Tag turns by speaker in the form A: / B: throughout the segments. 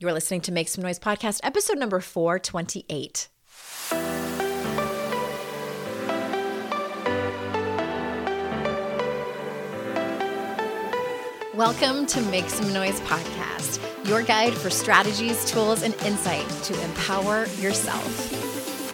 A: You're listening to Make Some Noise podcast, episode number 428. Welcome to Make Some Noise podcast, your guide for strategies, tools, and insight to empower yourself.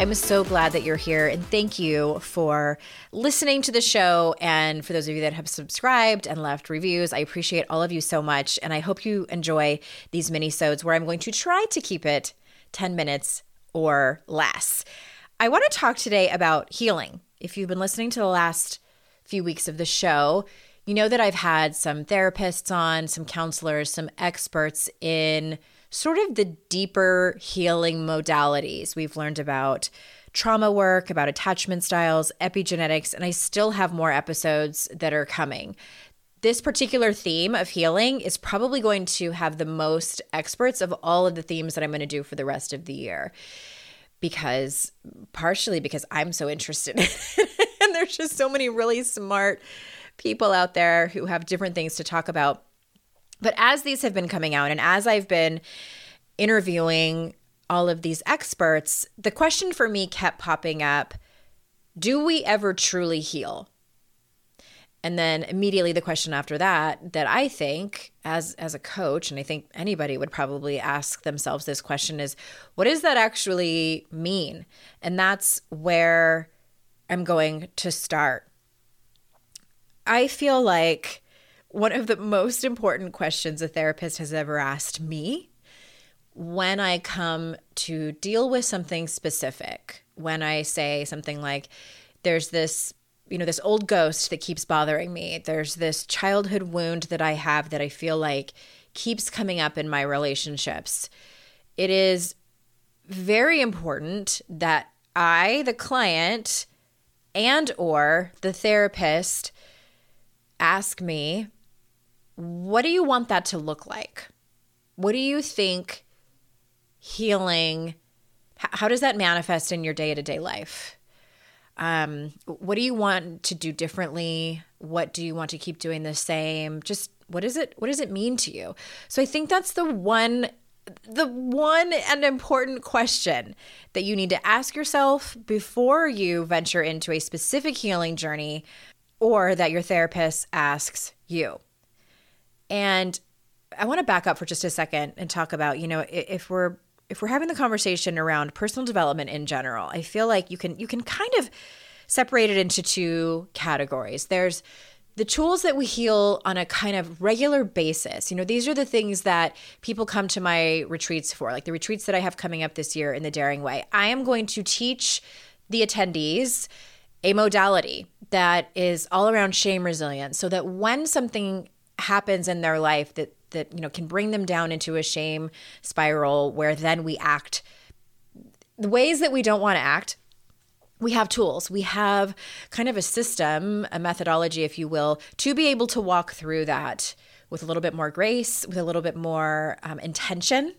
A: I'm so glad that you're here and thank you for listening to the show. And for those of you that have subscribed and left reviews, I appreciate all of you so much. And I hope you enjoy these mini sodes where I'm going to try to keep it 10 minutes or less. I want to talk today about healing. If you've been listening to the last few weeks of the show, you know that I've had some therapists on, some counselors, some experts in sort of the deeper healing modalities. We've learned about trauma work, about attachment styles, epigenetics, and I still have more episodes that are coming. This particular theme of healing is probably going to have the most experts of all of the themes that I'm going to do for the rest of the year. Because partially because I'm so interested in it, and there's just so many really smart people out there who have different things to talk about. But as these have been coming out and as I've been interviewing all of these experts, the question for me kept popping up do we ever truly heal? And then immediately the question after that that I think as as a coach and I think anybody would probably ask themselves this question is what does that actually mean? And that's where I'm going to start. I feel like one of the most important questions a therapist has ever asked me when I come to deal with something specific, when I say something like, there's this, you know, this old ghost that keeps bothering me, there's this childhood wound that I have that I feel like keeps coming up in my relationships. It is very important that I, the client, and or the therapist ask me what do you want that to look like? What do you think healing, how does that manifest in your day to day life? Um, what do you want to do differently? What do you want to keep doing the same? Just what is it? What does it mean to you? So I think that's the one the one and important question that you need to ask yourself before you venture into a specific healing journey or that your therapist asks you. And I want to back up for just a second and talk about, you know, if we're if we're having the conversation around personal development in general, I feel like you can you can kind of separate it into two categories. There's the tools that we heal on a kind of regular basis. You know, these are the things that people come to my retreats for, like the retreats that I have coming up this year in the Daring Way. I am going to teach the attendees a modality that is all around shame resilience so that when something happens in their life that that you know can bring them down into a shame spiral where then we act. The ways that we don't want to act we have tools. We have kind of a system a methodology if you will to be able to walk through that with a little bit more grace with a little bit more um, intention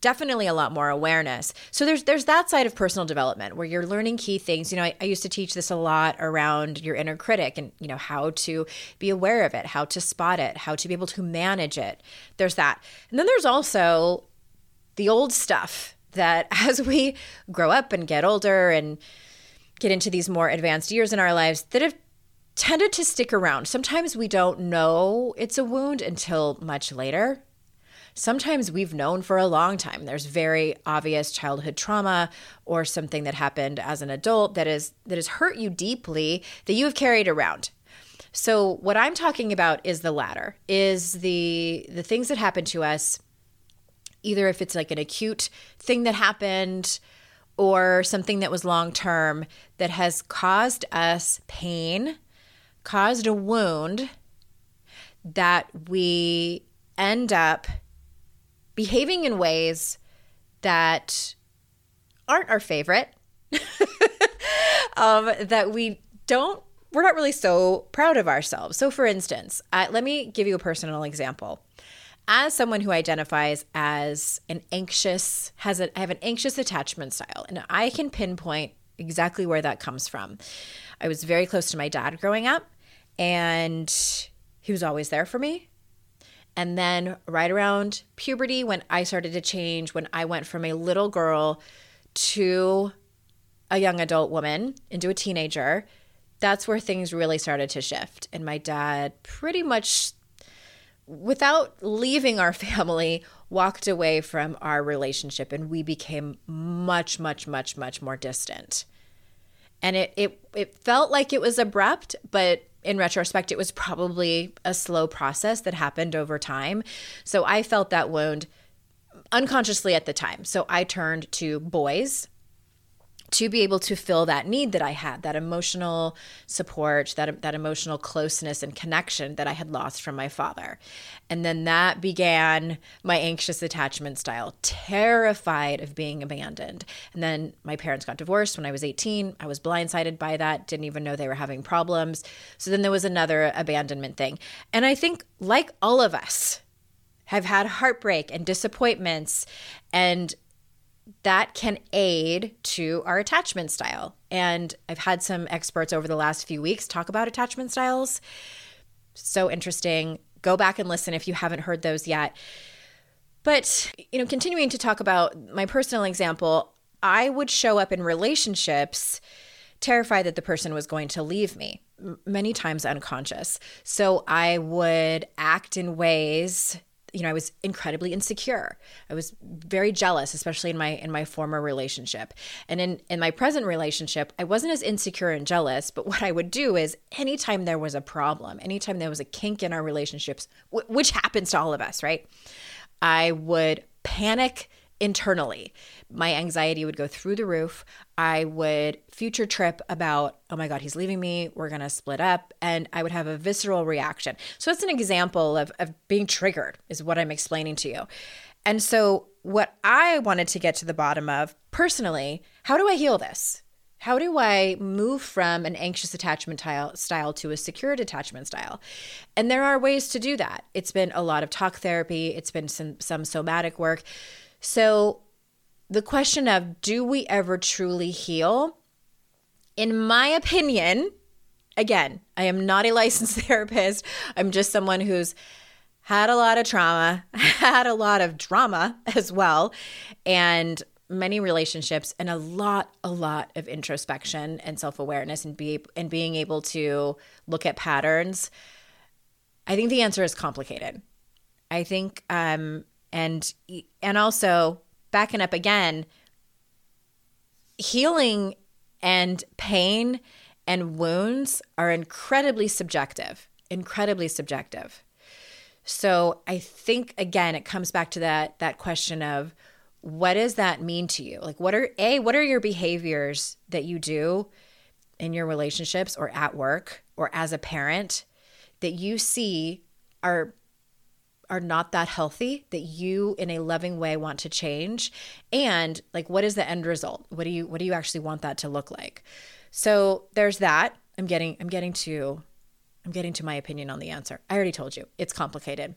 A: definitely a lot more awareness. So there's there's that side of personal development where you're learning key things. You know, I, I, used to teach this a lot around your inner critic and you know how to be aware of it, how to spot it, how to be able to manage it. There's that. And then there's also the old stuff that as we grow up and get older and get into these more advanced years in our lives that have tended to stick around. Sometimes we don't know it's a wound until much later sometimes we've known for a long time. There's very obvious childhood trauma or something that happened as an adult that is that has hurt you deeply that you have carried around. So what i'm talking about is the latter is the the things that happen to us either if it's like an acute thing that happened or something that was long term that has caused us pain caused a wound that we end up behaving in ways that aren't our favorite, um, that we don't, we're not really so proud of ourselves. So, for instance, uh, let me give you a personal example. As someone who identifies as an anxious, has a, I have an anxious attachment style, and I can pinpoint exactly where that comes from. I was very close to my dad growing up, and he was always there for me. And then, right around puberty, when I started to change, when I went from a little girl to a young adult woman into a teenager, that's where things really started to shift. And my dad pretty much, without leaving our family, walked away from our relationship and we became much, much, much, much more distant. And it, it, it felt like it was abrupt, but in retrospect, it was probably a slow process that happened over time. So I felt that wound unconsciously at the time. So I turned to boys to be able to fill that need that I had, that emotional support, that that emotional closeness and connection that I had lost from my father. And then that began my anxious attachment style, terrified of being abandoned. And then my parents got divorced when I was 18. I was blindsided by that, didn't even know they were having problems. So then there was another abandonment thing. And I think like all of us have had heartbreak and disappointments and that can aid to our attachment style. And I've had some experts over the last few weeks talk about attachment styles. So interesting. Go back and listen if you haven't heard those yet. But, you know, continuing to talk about my personal example, I would show up in relationships terrified that the person was going to leave me, many times unconscious. So I would act in ways you know, I was incredibly insecure. I was very jealous, especially in my in my former relationship. And in in my present relationship, I wasn't as insecure and jealous, but what I would do is anytime there was a problem, anytime there was a kink in our relationships, w- which happens to all of us, right? I would panic internally. My anxiety would go through the roof. I would future trip about, oh my God, he's leaving me. We're going to split up. And I would have a visceral reaction. So that's an example of, of being triggered, is what I'm explaining to you. And so, what I wanted to get to the bottom of personally, how do I heal this? How do I move from an anxious attachment style to a secured attachment style? And there are ways to do that. It's been a lot of talk therapy, it's been some, some somatic work. So, the question of do we ever truly heal? In my opinion, again, I am not a licensed therapist. I'm just someone who's had a lot of trauma, had a lot of drama as well, and many relationships and a lot a lot of introspection and self-awareness and be and being able to look at patterns. I think the answer is complicated. I think um and and also backing up again healing and pain and wounds are incredibly subjective incredibly subjective. So i think again it comes back to that that question of what does that mean to you? Like what are a what are your behaviors that you do in your relationships or at work or as a parent that you see are are not that healthy that you in a loving way want to change? And like what is the end result? What do you what do you actually want that to look like? So there's that. I'm getting i'm getting to i'm getting to my opinion on the answer. I already told you. It's complicated.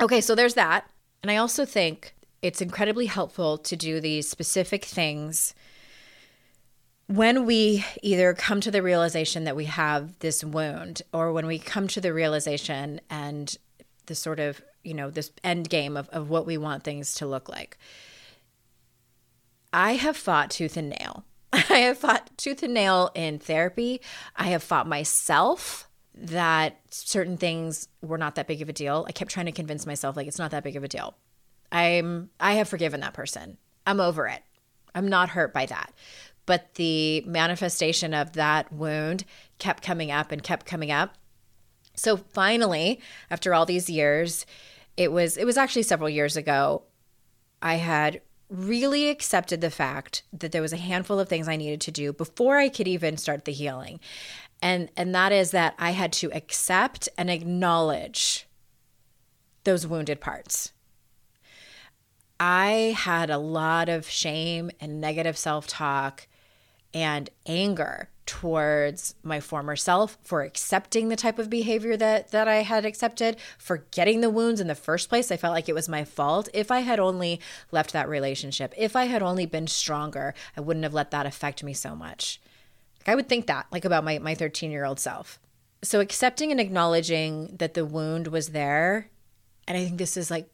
A: Okay so there's that. And i also think it's incredibly helpful to do these specific things when we either come to the realization that we have this wound or when we come to the realization and the sort of you know this end game of, of what we want things to look like. I have fought tooth and nail. I have fought tooth and nail in therapy. I have fought myself that certain things were not that big of a deal. I kept trying to convince myself like it's not that big of a deal. I'm i have forgiven that person. I'm over it. I'm not hurt by that. But the manifestation of that wound kept coming up and kept coming up so finally, after all these years, it was it was actually several years ago, I had really accepted the fact that there was a handful of things I needed to do before I could even start the healing. And and that is that I had to accept and acknowledge those wounded parts. I had a lot of shame and negative self talk and anger towards my former self for accepting the type of behavior that that I had accepted, for getting the wounds in the first place. I felt like it was my fault. If I had only left that relationship, if I had only been stronger, I wouldn't have let that affect me so much. I would think that like about my my 13-year-old self. So accepting and acknowledging that the wound was there, and I think this is like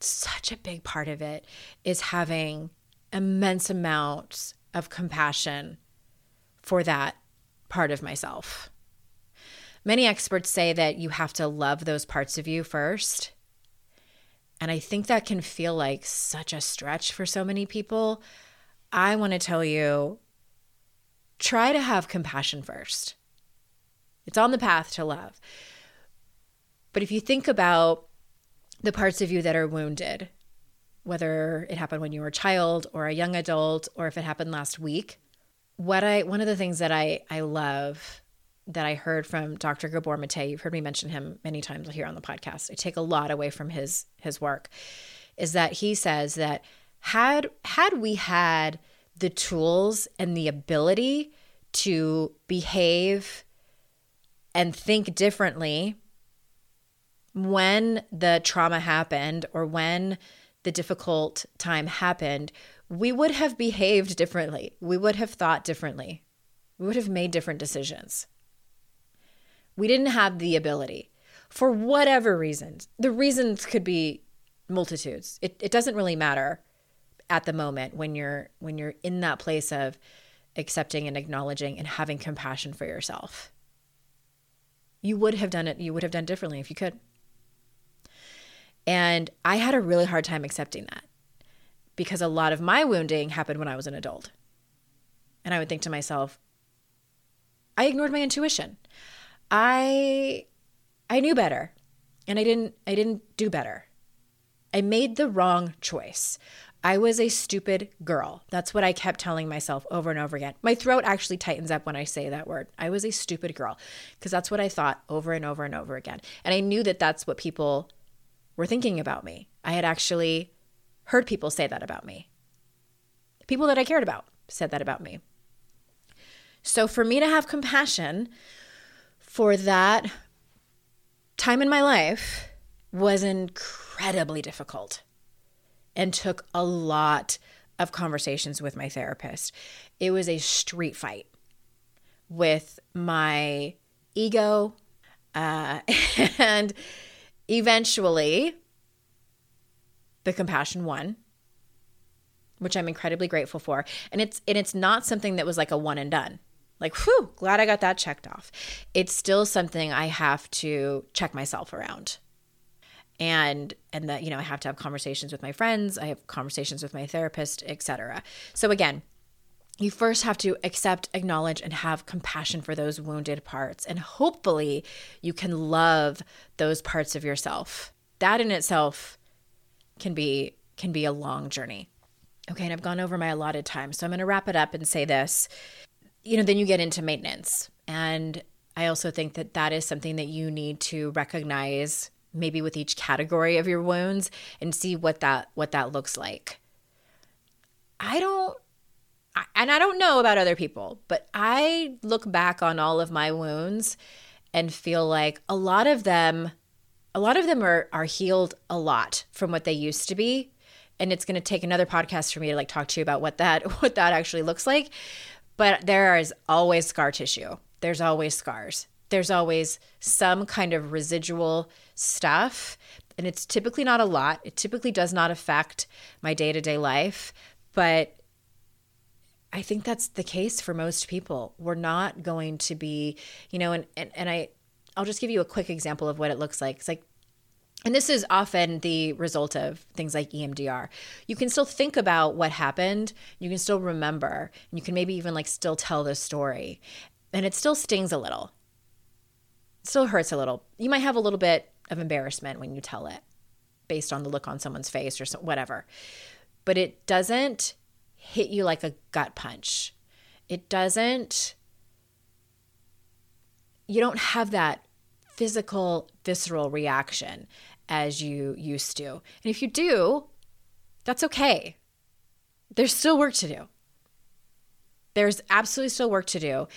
A: such a big part of it is having immense amounts of compassion for that part of myself. Many experts say that you have to love those parts of you first. And I think that can feel like such a stretch for so many people. I want to tell you try to have compassion first. It's on the path to love. But if you think about the parts of you that are wounded, whether it happened when you were a child or a young adult or if it happened last week, what I one of the things that I I love that I heard from Dr. Gabor Mate, you've heard me mention him many times here on the podcast. I take a lot away from his his work is that he says that had had we had the tools and the ability to behave and think differently when the trauma happened or when the difficult time happened, we would have behaved differently. We would have thought differently. We would have made different decisions. We didn't have the ability for whatever reasons. The reasons could be multitudes. It, it doesn't really matter at the moment when you're when you're in that place of accepting and acknowledging and having compassion for yourself. You would have done it, you would have done differently if you could. And I had a really hard time accepting that because a lot of my wounding happened when I was an adult. And I would think to myself, I ignored my intuition. I I knew better and I didn't I didn't do better. I made the wrong choice. I was a stupid girl. That's what I kept telling myself over and over again. My throat actually tightens up when I say that word. I was a stupid girl because that's what I thought over and over and over again. And I knew that that's what people were thinking about me. I had actually heard people say that about me. People that I cared about said that about me. So for me to have compassion for that time in my life was incredibly difficult and took a lot of conversations with my therapist. It was a street fight with my ego uh, and Eventually, the compassion one which I'm incredibly grateful for. And it's and it's not something that was like a one and done. Like, whew, glad I got that checked off. It's still something I have to check myself around. And and that, you know, I have to have conversations with my friends, I have conversations with my therapist, etc. So again, you first have to accept, acknowledge, and have compassion for those wounded parts. And hopefully, you can love those parts of yourself. That in itself can be can be a long journey. Okay, and I've gone over my allotted time, so I'm going to wrap it up and say this. You know, then you get into maintenance, and I also think that that is something that you need to recognize maybe with each category of your wounds and see what that what that looks like. I don't and I don't know about other people, but I look back on all of my wounds and feel like a lot of them a lot of them are are healed a lot from what they used to be. And it's going to take another podcast for me to like talk to you about what that what that actually looks like. But there is always scar tissue. There's always scars. There's always some kind of residual stuff. And it's typically not a lot. It typically does not affect my day-to-day life. But I think that's the case for most people. We're not going to be, you know, and, and, and I, I'll just give you a quick example of what it looks like. It's like, and this is often the result of things like EMDR. You can still think about what happened, you can still remember, and you can maybe even like still tell the story. And it still stings a little. It still hurts a little. You might have a little bit of embarrassment when you tell it based on the look on someone's face or so, whatever. But it doesn't hit you like a gut punch. It doesn't, you don't have that physical, visceral reaction as you used to. And if you do, That's okay. There's still work to do. There's absolutely still work to do.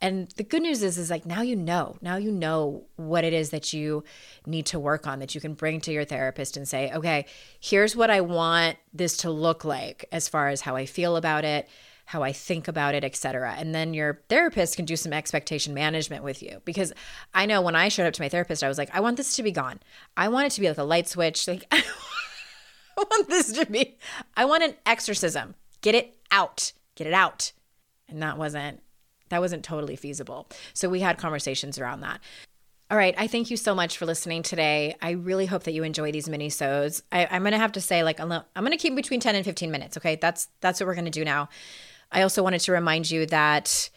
A: And the good news is is like now you know. Now you know what it is that you need to work on that you can bring to your therapist and say, "Okay, here's what I want this to look like as far as how I feel about it, how I think about it, etc." And then your therapist can do some expectation management with you because I know when I showed up to my therapist, I was like, "I want this to be gone. I want it to be like a light switch. Like I want this to be I want an exorcism. Get it out. Get it out." And that wasn't that wasn't totally feasible. So we had conversations around that. All right. I thank you so much for listening today. I really hope that you enjoy these mini sodes. I'm going to have to say, like, I'm to keep between 10 and 15 minutes. Okay. That's, that's what we're to do now. I also wanted to remind you that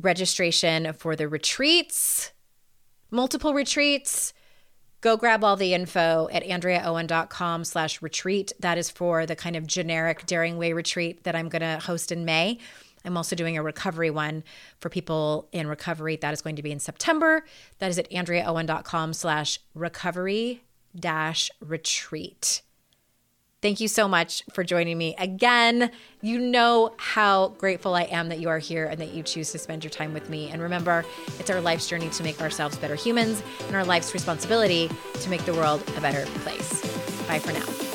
A: registration for the retreats, multiple retreats, go grab all the info at andreaowen.com slash retreat. That is for the kind of generic Daring Way retreat that I'm going to host in May. I'm also doing a recovery one for people in recovery. That is going to be in September. That is at andreaowen.com slash recovery dash retreat. Thank you so much for joining me again. You know how grateful I am that you are here and that you choose to spend your time with me. And remember, it's our life's journey to make ourselves better humans and our life's responsibility to make the world a better place. Bye for now.